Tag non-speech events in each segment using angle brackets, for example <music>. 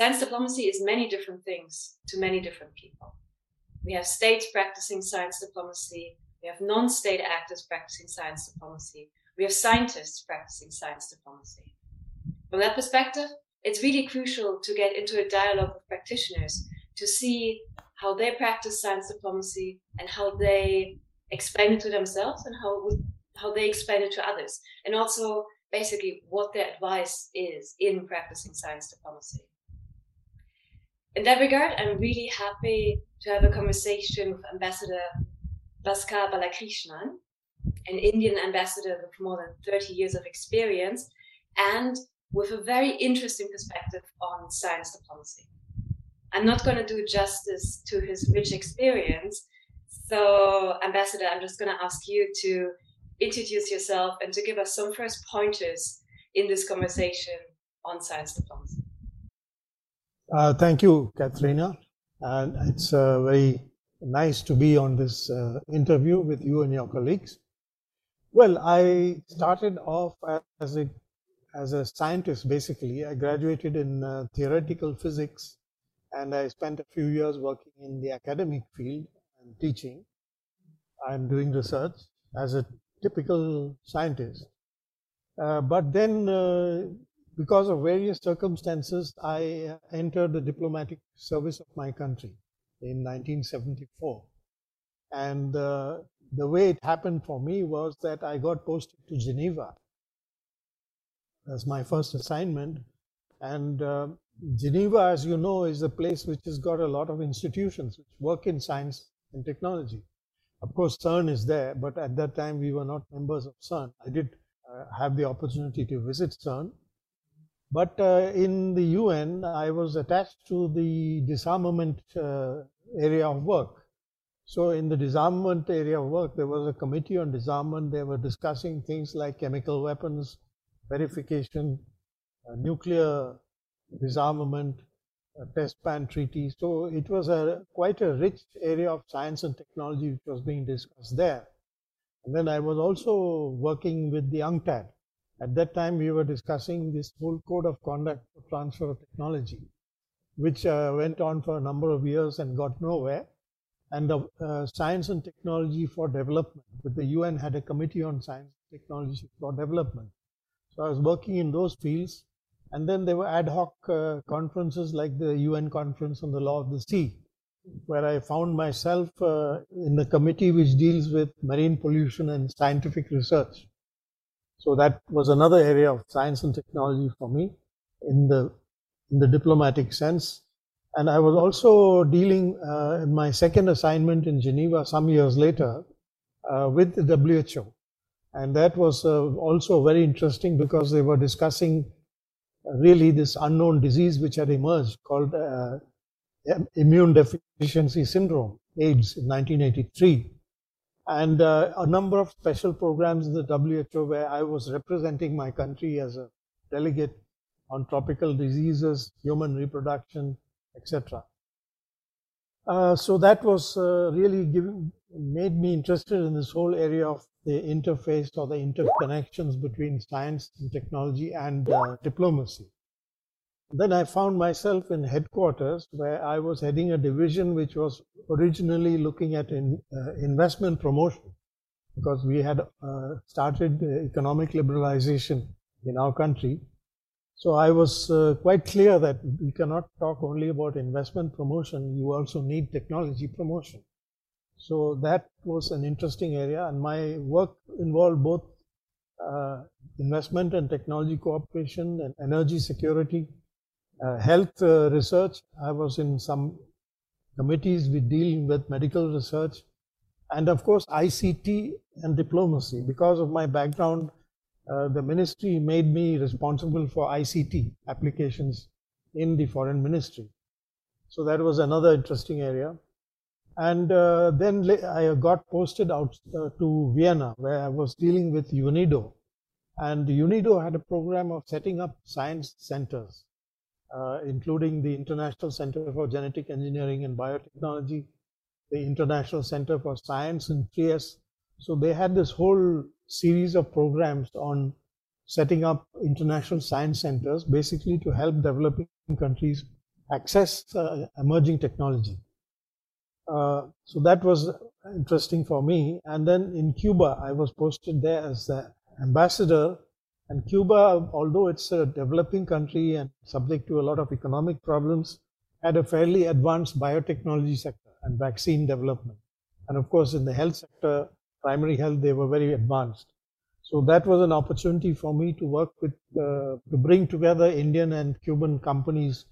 Science diplomacy is many different things to many different people. We have states practicing science diplomacy. We have non-state actors practicing science diplomacy. We have scientists practicing science diplomacy. From that perspective, it's really crucial to get into a dialogue with practitioners to see how they practice science diplomacy and how they explain it to themselves and how how they explain it to others, and also basically what their advice is in practicing science diplomacy. In that regard, I'm really happy to have a conversation with Ambassador Bhaskar Balakrishnan, an Indian ambassador with more than 30 years of experience and with a very interesting perspective on science diplomacy. I'm not going to do justice to his rich experience. So, Ambassador, I'm just going to ask you to introduce yourself and to give us some first pointers in this conversation on science diplomacy. Uh, thank you, Katharina. And it's uh, very nice to be on this uh, interview with you and your colleagues. Well, I started off as a as a scientist. Basically, I graduated in uh, theoretical physics, and I spent a few years working in the academic field and teaching and doing research as a typical scientist. Uh, but then, uh, because of various circumstances, I entered the diplomatic service of my country in 1974. And uh, the way it happened for me was that I got posted to Geneva as my first assignment. And uh, Geneva, as you know, is a place which has got a lot of institutions which work in science and technology. Of course, CERN is there, but at that time we were not members of CERN. I did uh, have the opportunity to visit CERN. But uh, in the UN, I was attached to the disarmament uh, area of work. So in the disarmament area of work, there was a committee on disarmament. They were discussing things like chemical weapons, verification, uh, nuclear disarmament, test ban treaty. So it was a quite a rich area of science and technology which was being discussed there. And then I was also working with the UNCTAD. At that time, we were discussing this whole code of conduct for transfer of technology, which uh, went on for a number of years and got nowhere. And the uh, science and technology for development, but the UN had a committee on science and technology for development. So I was working in those fields and then there were ad hoc uh, conferences like the UN Conference on the Law of the Sea, where I found myself uh, in the committee which deals with marine pollution and scientific research. So that was another area of science and technology for me in the in the diplomatic sense. And I was also dealing uh, in my second assignment in Geneva some years later uh, with the WHO. And that was uh, also very interesting because they were discussing really this unknown disease which had emerged called uh, immune deficiency syndrome, AIDS, in 1983. And uh, a number of special programs in the WHO where I was representing my country as a delegate on tropical diseases, human reproduction, etc. Uh, so that was uh, really giving, made me interested in this whole area of the interface or the interconnections between science and technology and uh, diplomacy. Then I found myself in headquarters where I was heading a division which was originally looking at in, uh, investment promotion because we had uh, started economic liberalization in our country. So I was uh, quite clear that we cannot talk only about investment promotion, you also need technology promotion. So that was an interesting area, and my work involved both uh, investment and technology cooperation and energy security, health uh, research. I was in some committees with dealing with medical research, and of course ICT and diplomacy. Because of my background, uh, the ministry made me responsible for ICT applications in the foreign ministry. So that was another interesting area. And uh, then I got posted out uh, to Vienna, where I was dealing with UNIDO. And UNIDO had a program of setting up science centers, uh, including the International Center for Genetic Engineering and Biotechnology, the International Center for Science in Trieste. So they had this whole series of programs on setting up international science centers, basically to help developing countries access uh, emerging technology. Uh, so that was interesting for me. And then in Cuba, I was posted there as the ambassador. And Cuba, although it's a developing country and subject to a lot of economic problems, had a fairly advanced biotechnology sector and vaccine development. And of course, in the health sector, primary health, they were very advanced. So that was an opportunity for me to work with, uh, to bring together Indian and Cuban companies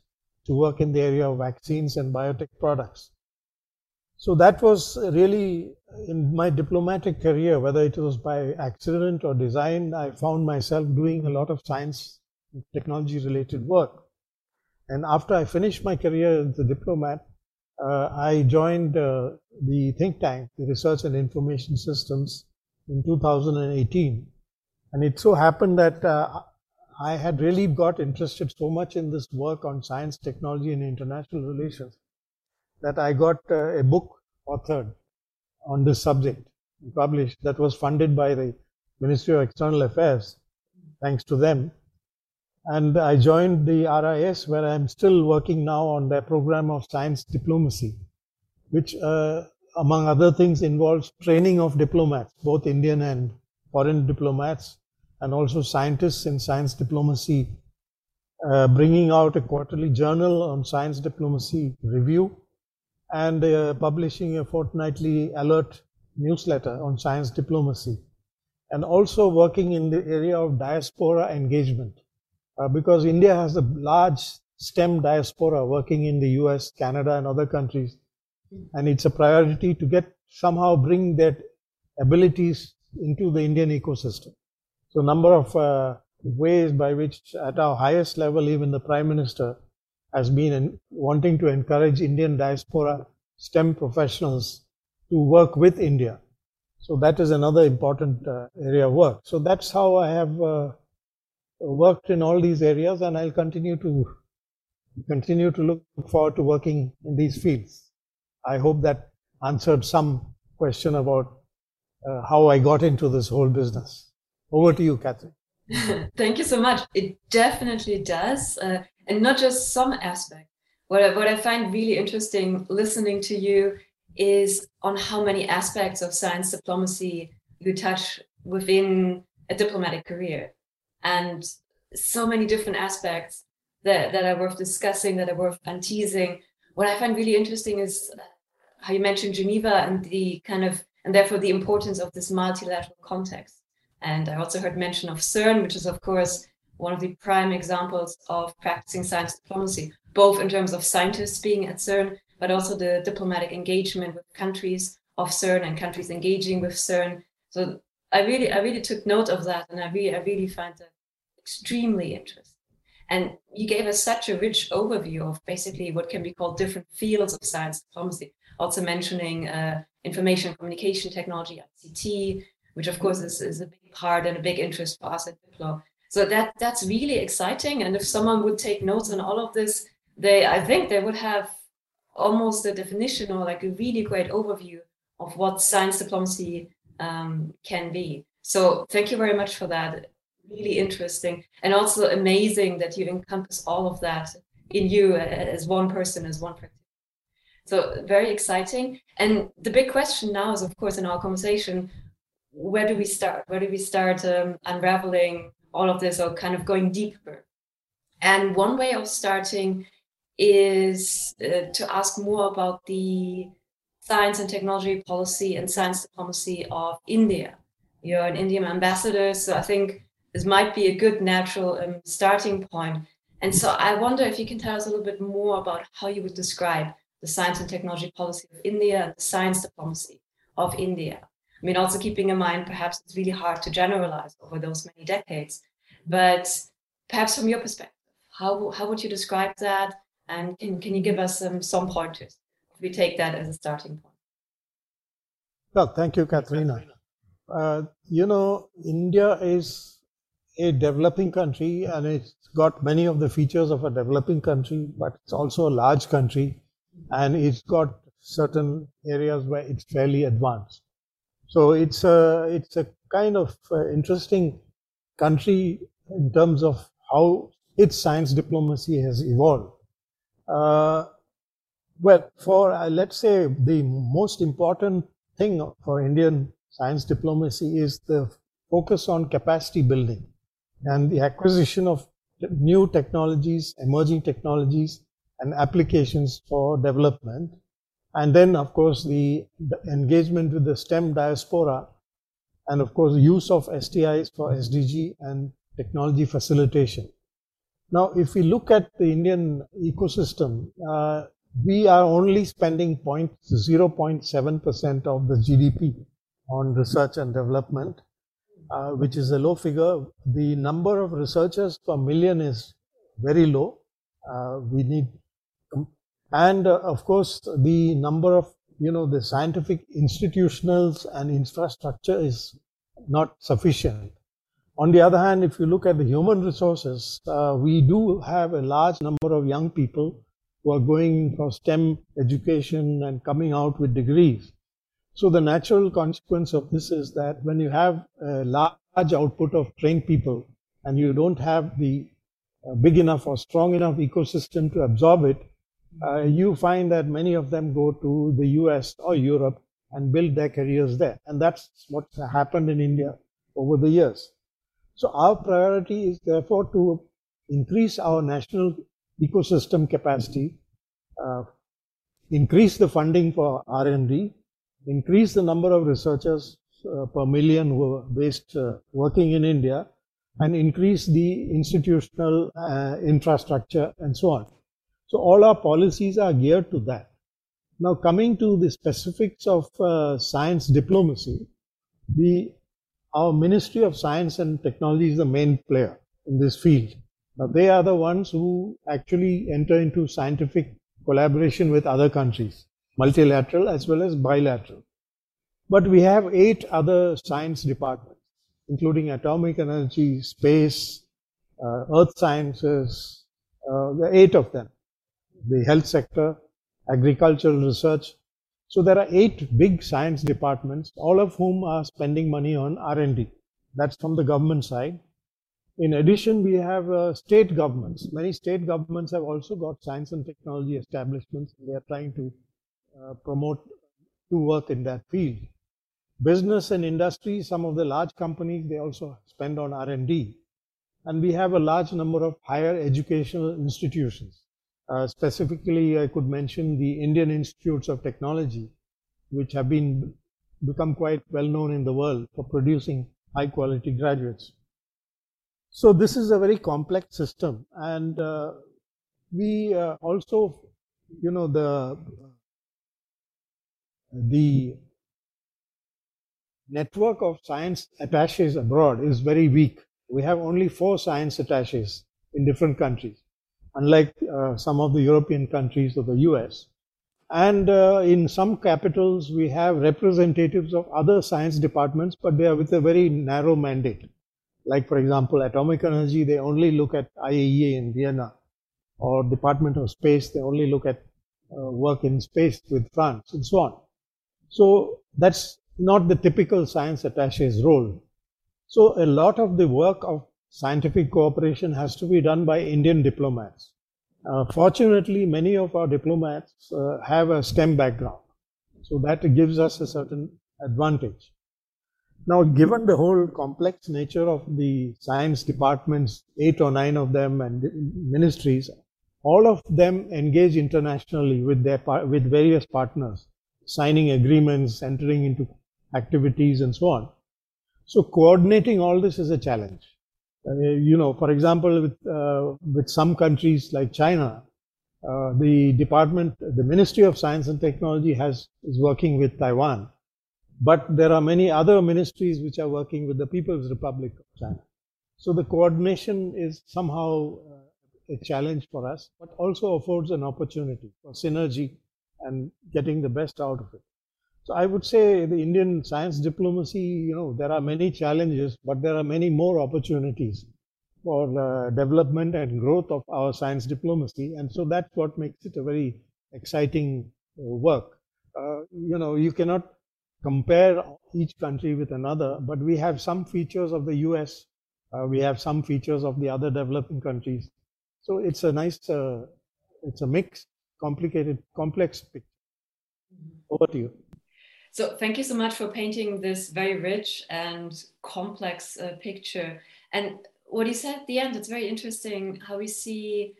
to work in the area of vaccines and biotech products. So that was really in my diplomatic career, whether it was by accident or design, I found myself doing a lot of science technology related work. And after I finished my career as a diplomat, uh, I joined uh, the think tank, the Research and Information Systems, in 2018. And it so happened that uh, I had really got interested so much in this work on science, technology, and international relations that I got uh, a book authored on this subject published that was funded by the Ministry of External Affairs, thanks to them. And I joined the RIS, where I'm still working now on their program of science diplomacy, which, uh, among other things, involves training of diplomats, both Indian and foreign diplomats, and also scientists in science diplomacy, uh, bringing out a quarterly journal on science diplomacy review, and uh, publishing a fortnightly alert newsletter on science diplomacy, and also working in the area of diaspora engagement uh, because India has a large STEM diaspora working in the US, Canada, and other countries. And it's a priority to get somehow bring their abilities into the Indian ecosystem. So, number of uh, ways by which, at our highest level, even the Prime Minister has been in, wanting to encourage Indian diaspora STEM professionals to work with India. So, that is another important uh, area of work. So, that's how I have uh, worked in all these areas and I'll continue to continue to look forward to working in these fields. I hope that answered some question about uh, how I got into this whole business. Over to you, Catherine. <laughs> Thank you so much. It definitely does, uh, and not just some aspect. What I, what I find really interesting listening to you is on how many aspects of science diplomacy you touch within a diplomatic career and so many different aspects that, that are worth discussing, that are worth unteasing. What I find really interesting is how you mentioned Geneva and the kind of, and therefore the importance of this multilateral context. And I also heard mention of CERN, which is, of course, one of the prime examples of practicing science diplomacy, both in terms of scientists being at CERN, but also the diplomatic engagement with countries of CERN and countries engaging with CERN. So I really, I really took note of that, and I really, I really find that extremely interesting. And you gave us such a rich overview of basically what can be called different fields of science diplomacy. Also mentioning uh, information communication technology, ICT, which of course is, is a big part and a big interest for us at Diplo. So that that's really exciting. And if someone would take notes on all of this, they I think they would have almost a definition or like a really great overview of what science diplomacy um, can be. So thank you very much for that. Really interesting and also amazing that you encompass all of that in you as one person, as one practitioner. So very exciting. And the big question now is, of course, in our conversation, where do we start? Where do we start um, unraveling all of this or kind of going deeper? And one way of starting is uh, to ask more about the science and technology policy and science diplomacy of India. You're an Indian ambassador, so I think this might be a good natural um, starting point. And so I wonder if you can tell us a little bit more about how you would describe the science and technology policy of India the science diplomacy of India. I mean, also keeping in mind, perhaps it's really hard to generalize over those many decades, but perhaps from your perspective, how, how would you describe that? And can, can you give us um, some pointers? we take that as a starting point. Well, thank you, Katharina. Uh, you know, India is a developing country and it's got many of the features of a developing country, but it's also a large country and it's got certain areas where it's fairly advanced. So it's a, it's a kind of uh, interesting country in terms of how its science diplomacy has evolved. Uh, well, for uh, let's say the most important thing for Indian science diplomacy is the focus on capacity building and the acquisition of new technologies, emerging technologies, and applications for development. And then, of course, the, the engagement with the STEM diaspora, and of course, use of STIs for SDG and technology facilitation. Now, if we look at the Indian ecosystem, uh, we are only spending 0.7% of the GDP on research and development, uh, which is a low figure. The number of researchers per million is very low. Uh, we need, and uh, of course, the number of you know the scientific institutionals and infrastructure is not sufficient. On the other hand, if you look at the human resources, uh, we do have a large number of young people who are going for STEM education and coming out with degrees. So the natural consequence of this is that when you have a large output of trained people and you don't have the uh, big enough or strong enough ecosystem to absorb it, uh, you find that many of them go to the US or Europe and build their careers there. And that's what's happened in India over the years. So our priority is therefore to increase our national ecosystem capacity, uh, increase the funding for R&D, increase the number of researchers uh, per million who are based uh, working in India, and increase the institutional uh, infrastructure and so on. So all our policies are geared to that. Now coming to the specifics of uh, science diplomacy, the our Ministry of Science and Technology is the main player in this field. Now, they are the ones who actually enter into scientific collaboration with other countries, multilateral as well as bilateral. But we have eight other science departments, including atomic energy, space, uh, earth sciences, uh, eight of them, the health sector, agricultural research, so there are eight big science departments, all of whom are spending money on R&D. That's from the government side. In addition, we have uh, state governments. Many state governments have also got science and technology establishments. And They are trying to uh, promote to work in that field. Business and industry, some of the large companies, they also spend on R&D. And we have a large number of higher educational institutions. Uh, specifically, I could mention the Indian Institutes of Technology, which have been become quite well known in the world for producing high quality graduates. So this is a very complex system, and uh, we uh, also, you know, the the network of science attaches abroad is very weak. We have only four science attaches in different countries unlike uh, some of the European countries or the US. And uh, in some capitals, we have representatives of other science departments, but they are with a very narrow mandate. Like, for example, atomic energy, they only look at IAEA in Vienna, or Department of Space, they only look at uh, work in space with France, and so on. So that's not the typical science attache's role. So a lot of the work of scientific cooperation has to be done by Indian diplomats. Uh, fortunately, many of our diplomats uh, have a STEM background, so that gives us a certain advantage. Now, given the whole complex nature of the science departments, eight or nine of them, and ministries, all of them engage internationally with their with various partners, signing agreements, entering into activities, and so on. So, coordinating all this is a challenge. Uh, you know, for example, with, uh, with some countries like China, uh, the department, the Ministry of Science and Technology has is working with Taiwan, but there are many other ministries which are working with the People's Republic of China. So the coordination is somehow a challenge for us, but also affords an opportunity for synergy and getting the best out of it. So I would say the Indian science diplomacy, you know, there are many challenges, but there are many more opportunities for uh, development and growth of our science diplomacy. And so that's what makes it a very exciting uh, work. Uh, you know, you cannot compare each country with another, but we have some features of the US, uh, we have some features of the other developing countries. So it's a nice uh, it's a mixed, complicated, complex picture. Over to you. So thank you so much for painting this very rich and complex uh, picture. And what you said at the end, it's very interesting how we see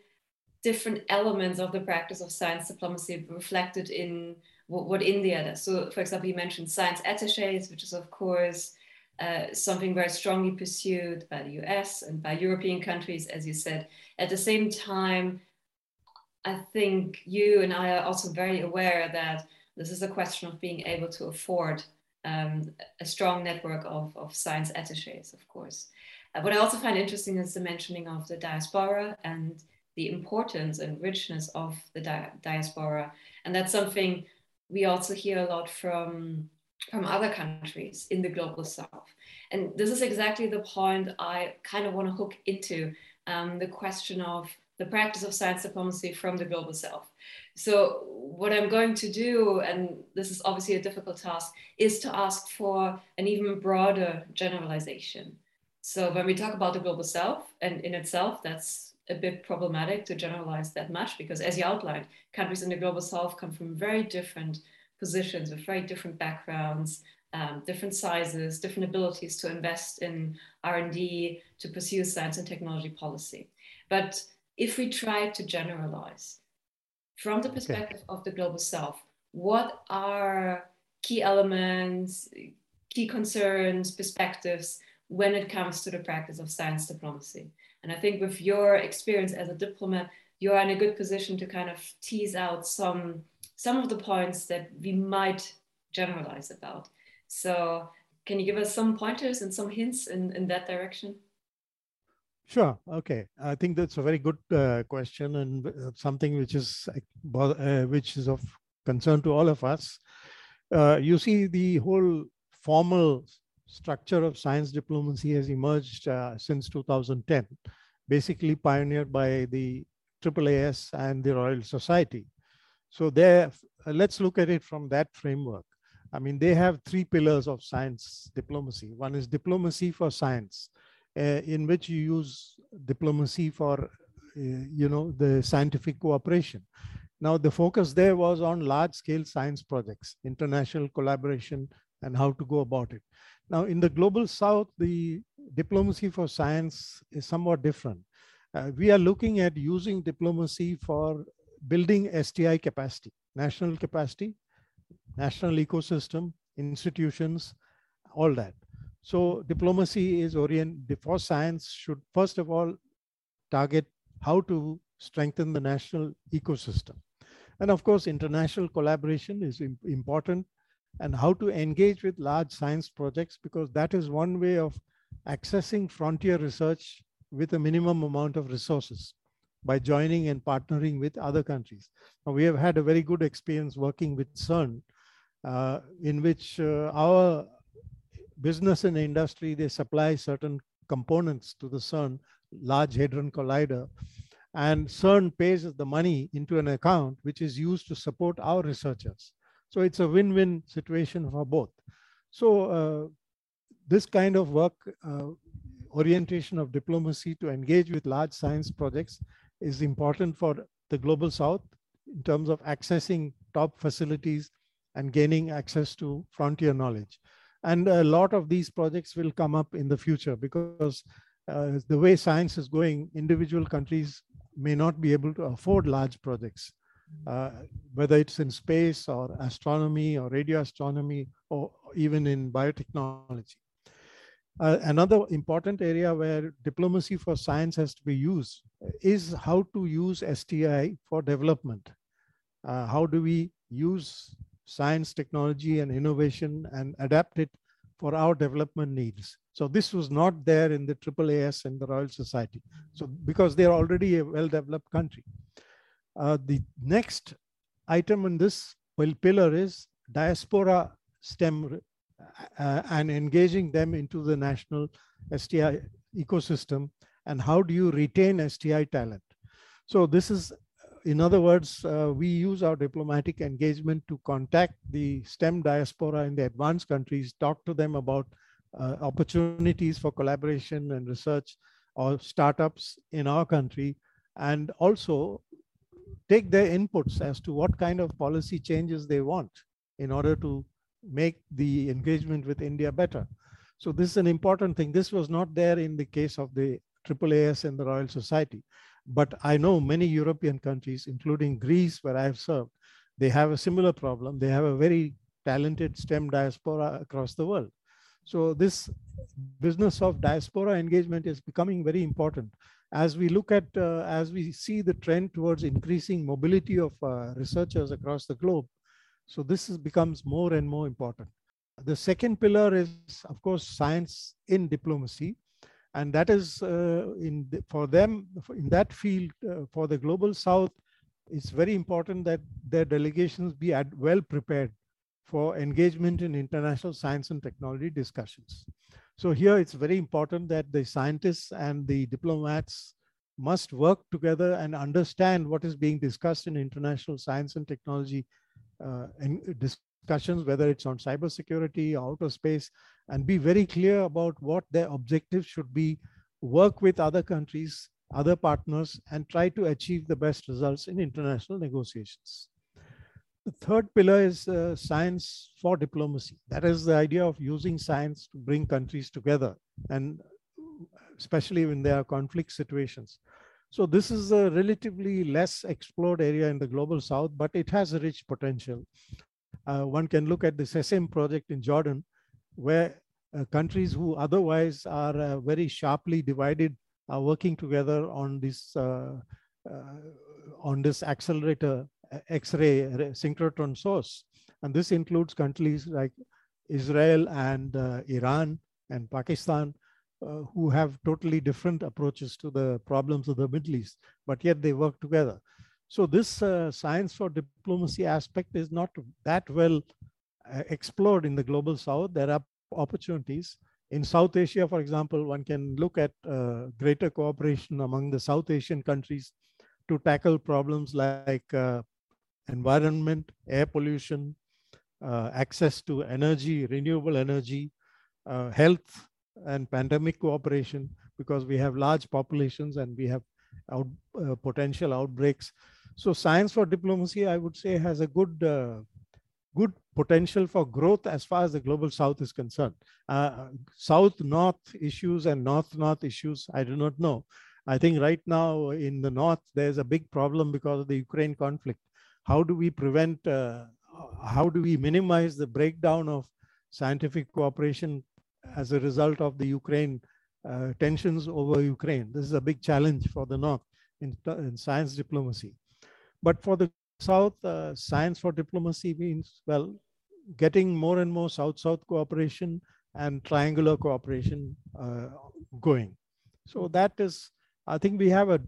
different elements of the practice of science diplomacy reflected in what, India does. So, for example, you mentioned science attaches, which is, of course, uh, something very strongly pursued by the US and by European countries, as you said. At the same time, I think you and I are also very aware that this is a question of being able to afford um, a strong network of, of science attaches, of course. Uh, what I also find interesting is the mentioning of the diaspora and the importance and richness of the di- diaspora. And that's something we also hear a lot from from other countries in the global south. And this is exactly the point I kind of want to hook into um, the question of the practice of science diplomacy from the global south. So, what I'm going to do, and this is obviously a difficult task, is to ask for an even broader generalization. So, when we talk about the global south, and in itself, that's a bit problematic to generalize that much because, as you outlined, countries in the global south come from very different positions with very different backgrounds, um, different sizes, different abilities to invest in R&D, to pursue science and technology policy. But if we try to generalize from the perspective okay. of the global south, what are key elements, key concerns, perspectives when it comes to the practice of science diplomacy? And I think with your experience as a diplomat, you're in a good position to kind of tease out some some of the points that we might generalize about. So can you give us some pointers and some hints in, in that direction? Sure. Okay. I think that's a very good uh, question and uh, something which is uh, which is of concern to all of us. Uh, you see, the whole formal structure of science diplomacy has emerged uh, since 2010, basically pioneered by the AAAS and the Royal Society. So there, uh, let's look at it from that framework. I mean, they have three pillars of science diplomacy. One is diplomacy for science, in which you use diplomacy for, uh, you know, the scientific cooperation. Now, the focus there was on large scale science projects, international collaboration, and how to go about it. Now, in the global south, the diplomacy for science is somewhat different. Uh, we are looking at using diplomacy for building STI capacity, national capacity, national ecosystem, institutions, all that. So diplomacy is oriented for science should first of all target how to strengthen the national ecosystem. And of course, international collaboration is important and how to engage with large science projects because that is one way of accessing frontier research with a minimum amount of resources by joining and partnering with other countries. Now, we have had a very good experience working with CERN, uh, in which uh, our business and industry, they supply certain components to the CERN, Large Hadron Collider, and CERN pays the money into an account which is used to support our researchers. So it's a win-win situation for both. So uh, this kind of work, uh, orientation of diplomacy to engage with large science projects is important for the global south in terms of accessing top facilities and gaining access to frontier knowledge. And a lot of these projects will come up in the future because uh, the way science is going, individual countries may not be able to afford large projects, uh, whether it's in space or astronomy or radio astronomy or even in biotechnology. Uh, another important area where diplomacy for science has to be used is how to use STI for development. Uh, how do we use science, technology, and innovation and adapt it for our development needs? So this was not there in the AAAS and the Royal Society. So because they're already a well-developed country. Uh, the next item in this pillar is diaspora STEM uh, and engaging them into the national STI ecosystem and how do you retain STI talent? So this is, in other words, uh, we use our diplomatic engagement to contact the STEM diaspora in the advanced countries, talk to them about uh, opportunities for collaboration and research or startups in our country, and also take their inputs as to what kind of policy changes they want in order to make the engagement with India better. So this is an important thing. This was not there in the case of the AAAS and the Royal Society. But I know many European countries, including Greece, where I have served, they have a similar problem. They have a very talented STEM diaspora across the world. So this business of diaspora engagement is becoming very important. As we look at, uh, as we see the trend towards increasing mobility of uh, researchers across the globe, so this is, becomes more and more important. The second pillar is, of course, science in diplomacy. And that is uh, in the, for them, in that field, uh, for the global south, it's very important that their delegations be well prepared for engagement in international science and technology discussions. So here it's very important that the scientists and the diplomats must work together and understand what is being discussed in international science and technology uh, discussions, whether it's on cybersecurity, outer space, and be very clear about what their objectives should be, work with other countries, other partners, and try to achieve the best results in international negotiations. The third pillar is uh, science for diplomacy. That is the idea of using science to bring countries together, and especially when there are conflict situations. So this is a relatively less explored area in the global south, but it has a rich potential. Uh, one can look at the SESAME project in Jordan, where uh, countries who otherwise are uh, very sharply divided are working together on this uh, uh, on this accelerator uh, X-ray synchrotron source, and this includes countries like Israel and Iran and Pakistan, who have totally different approaches to the problems of the Middle East, but yet they work together. So this uh, science for diplomacy aspect is not that well uh, explored in the global south. There are opportunities. In South Asia, for example, one can look at uh, greater cooperation among the South Asian countries to tackle problems like uh, environment, air pollution, uh, access to energy, renewable energy, health, and pandemic cooperation because we have large populations and we have out, uh, potential outbreaks. So science for diplomacy, I would say, has a good uh, good potential for growth as far as the global south is concerned. Uh, south north issues and north north issues, I do not know. I think right now in the north, there's a big problem because of the Ukraine conflict. How do we prevent, uh, how do we minimize the breakdown of scientific cooperation as a result of the Ukraine uh, tensions over Ukraine. This is a big challenge for the North in, in science diplomacy. But for the South, uh, science for diplomacy means, well, getting more and more South-South cooperation and triangular cooperation uh, going. So that is, I think we have a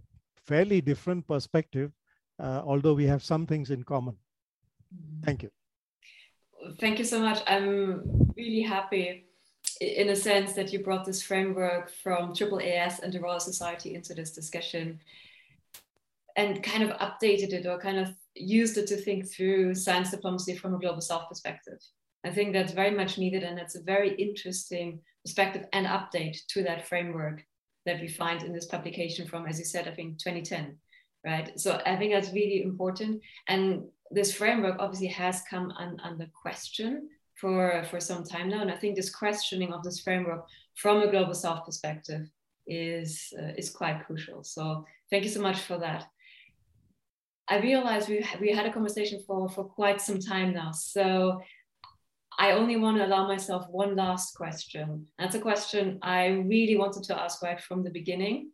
fairly different perspective, uh, although we have some things in common. Thank you. Thank you so much. I'm really happy in a sense that you brought this framework from AAAS and the Royal Society into this discussion and kind of updated it or kind of used it to think through science diplomacy from a global south perspective. I think that's very much needed and that's a very interesting perspective and update to that framework that we find in this publication from, as you said, I think 2010, right? So I think that's really important. And this framework obviously has come un, under question for, for some time now. And I think this questioning of this framework from a global south perspective is, uh, is quite crucial. So thank you so much for that. I realized we, we had a conversation for, for quite some time now. So I only want to allow myself one last question. That's a question I really wanted to ask right from the beginning.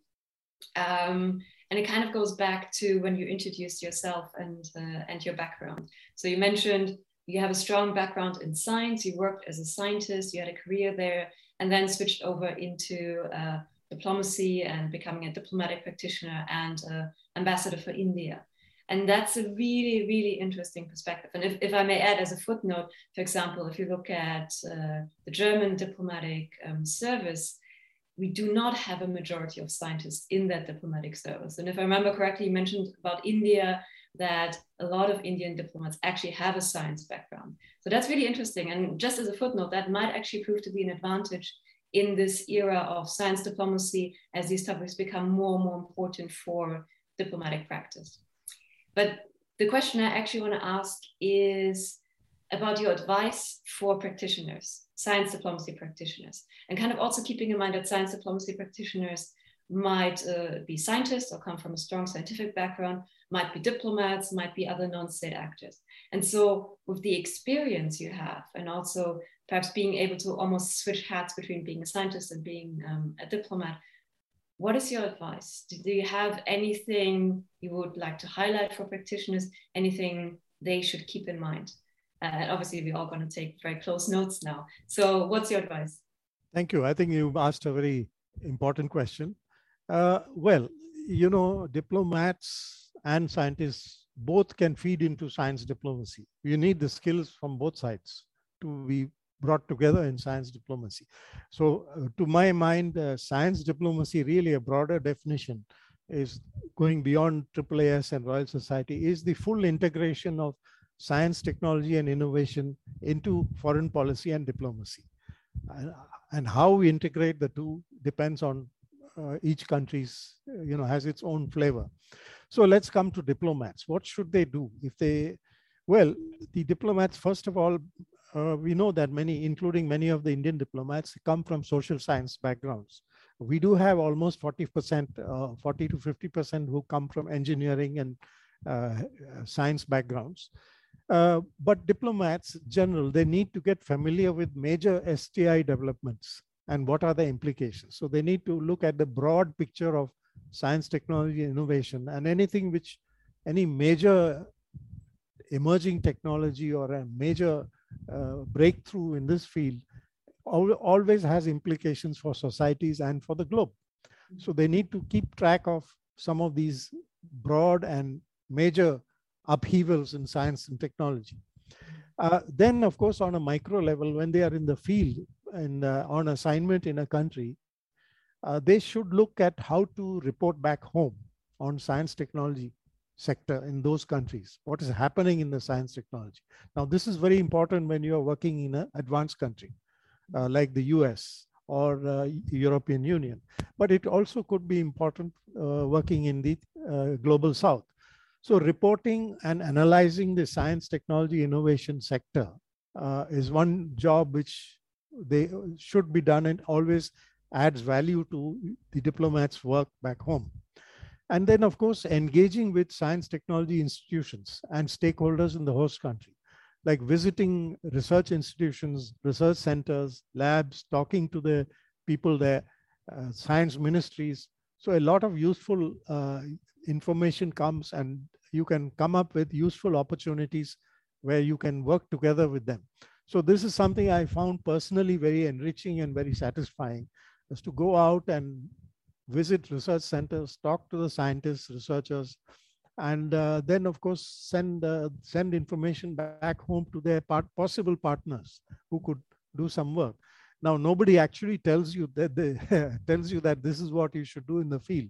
Um, and it kind of goes back to when you introduced yourself and, uh, and your background. So you mentioned you have a strong background in science, you worked as a scientist, you had a career there, and then switched over into uh, diplomacy and becoming a diplomatic practitioner and uh, ambassador for India. And that's a really, really interesting perspective. And if, if I may add as a footnote, for example, if you look at uh, the German diplomatic um, service, we do not have a majority of scientists in that diplomatic service. And if I remember correctly, you mentioned about India that a lot of Indian diplomats actually have a science background. So that's really interesting. And just as a footnote, that might actually prove to be an advantage in this era of science diplomacy as these topics become more and more important for diplomatic practice. But the question I actually want to ask is about your advice for practitioners, science diplomacy practitioners, and kind of also keeping in mind that science diplomacy practitioners might uh, be scientists or come from a strong scientific background, might be diplomats, might be other non state actors. And so, with the experience you have, and also perhaps being able to almost switch hats between being a scientist and being um, a diplomat, what is your advice? Do you have anything you would like to highlight for practitioners? Anything they should keep in mind? Uh, and obviously, we're all going to take very close notes now. So, what's your advice? Thank you. I think you asked a very important question. Uh, well, you know, diplomats and scientists both can feed into science diplomacy. You need the skills from both sides to be brought together in science diplomacy. So uh, to my mind, uh, science diplomacy, really a broader definition is going beyond AAAS and Royal Society, is the full integration of science, technology, and innovation into foreign policy and diplomacy. And, and how we integrate the two depends on uh, each country's, you know, has its own flavor. So let's come to diplomats. What should they do if they, well, the diplomats, first of all, uh, we know that many, including many of the Indian diplomats, come from social science backgrounds. We do have almost 40%, uh, 40 to 50% who come from engineering and uh, science backgrounds. Uh, but diplomats, general, they need to get familiar with major STI developments and what are the implications. So they need to look at the broad picture of science, technology, innovation, and anything which any major emerging technology or a major uh, breakthrough in this field always has implications for societies and for the globe. So they need to keep track of some of these broad and major upheavals in science and technology. Uh, then, of course, on a micro level, when they are in the field and uh, on assignment in a country, uh, they should look at how to report back home on science technology sector in those countries. What is happening in the science technology? Now, this is very important when you are working in an advanced country uh, like the US or uh, European Union, but it also could be important uh, working in the uh, global South. So reporting and analyzing the science, technology, innovation sector uh, is one job which they should be done and always adds value to the diplomats' work back home. And then, of course, engaging with science technology institutions and stakeholders in the host country, like visiting research institutions, research centers, labs, talking to the people there, uh, science ministries. So a lot of useful uh, information comes and you can come up with useful opportunities where you can work together with them. So this is something I found personally very enriching and very satisfying, is to go out and visit research centers, talk to the scientists, researchers, and uh, then of course send uh, send information back home to their part, possible partners who could do some work. Now nobody actually tells you that they <laughs> tells you that this is what you should do in the field.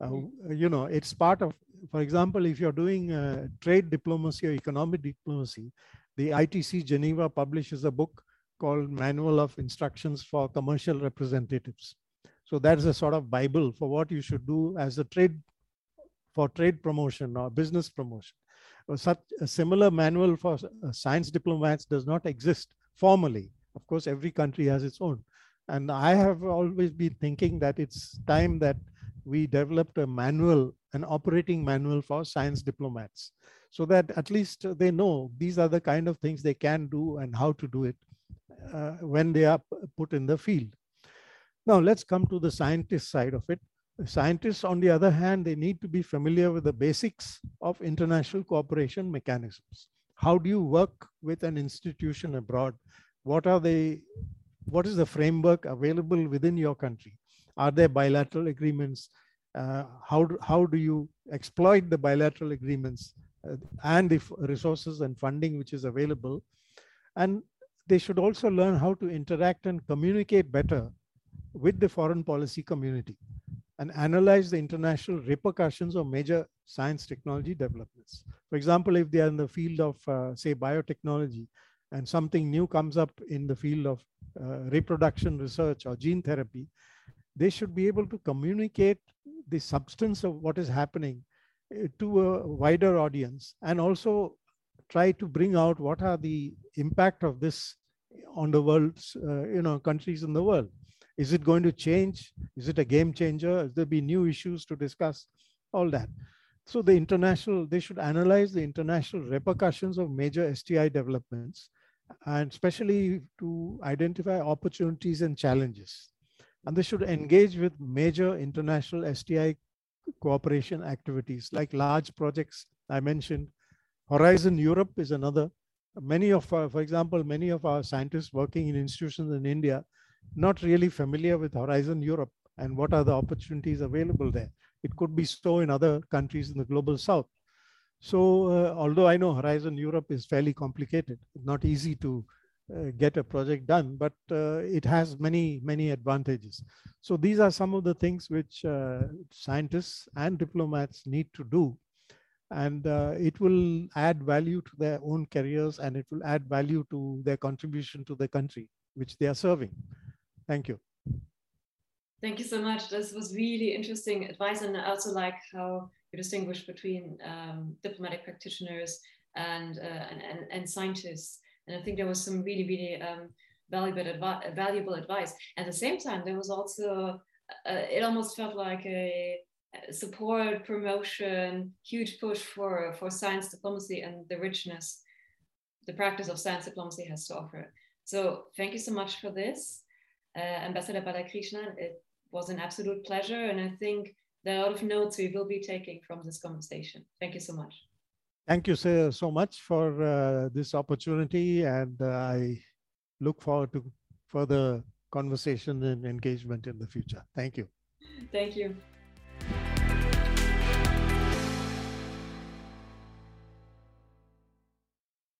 Uh, hmm. you know, it's part of, for example, if you're doing uh, trade diplomacy or economic diplomacy, the ITC Geneva publishes a book called Manual of Instructions for Commercial Representatives. So that's a sort of Bible for what you should do as a trade for trade promotion or business promotion. Such a similar manual for uh, science diplomats does not exist formally. Of course, every country has its own. And I have always been thinking that it's time that we developed a manual, an operating manual for science diplomats, so that at least they know these are the kind of things they can do and how to do it uh, when they are put in the field. Now let's come to the scientist side of it. Scientists, on the other hand, they need to be familiar with the basics of international cooperation mechanisms. How do you work with an institution abroad? What are they, what is the framework available within your country? Are there bilateral agreements? Uh, how, do, how do you exploit the bilateral agreements uh, and the resources and funding which is available? And they should also learn how to interact and communicate better with the foreign policy community and analyze the international repercussions of major science technology developments. For example, if they are in the field of, uh, say, biotechnology, and something new comes up in the field of uh, reproduction research or gene therapy, they should be able to communicate the substance of what is happening uh, to a wider audience and also try to bring out what are the impact of this on the world's uh, you know countries in the world is it going to change? Is it a game changer? Is there be new issues to discuss? All that. So the international they should analyze the international repercussions of major sti developments and especially to identify opportunities and challenges. And they should engage with major international sti cooperation activities like large projects I mentioned. Horizon Europe is another. Many of, our, for example, many of our scientists working in institutions in India, not really familiar with Horizon Europe and what are the opportunities available there. It could be so in other countries in the global south. So uh, although I know Horizon Europe is fairly complicated, not easy to uh, get a project done, but uh, it has many, many advantages. So these are some of the things which uh, scientists and diplomats need to do. And uh, it will add value to their own careers and it will add value to their contribution to the country which they are serving. Thank you. Thank you so much. This was really interesting advice. And I also like how you distinguish between um, diplomatic practitioners and, uh, and, and, and scientists and I think there was some really, really um, valuable, advi- valuable advice. At the same time, there was also, uh, it almost felt like a, support, promotion, huge push for, for science diplomacy and the richness the practice of science diplomacy has to offer. So thank you so much for this. Uh, Ambassador Balakrishnan, it was an absolute pleasure. And I think there are a lot of notes we will be taking from this conversation. Thank you so much. Thank you so, so much for uh, this opportunity, and uh, I look forward to further conversation and engagement in the future. Thank you. Thank you.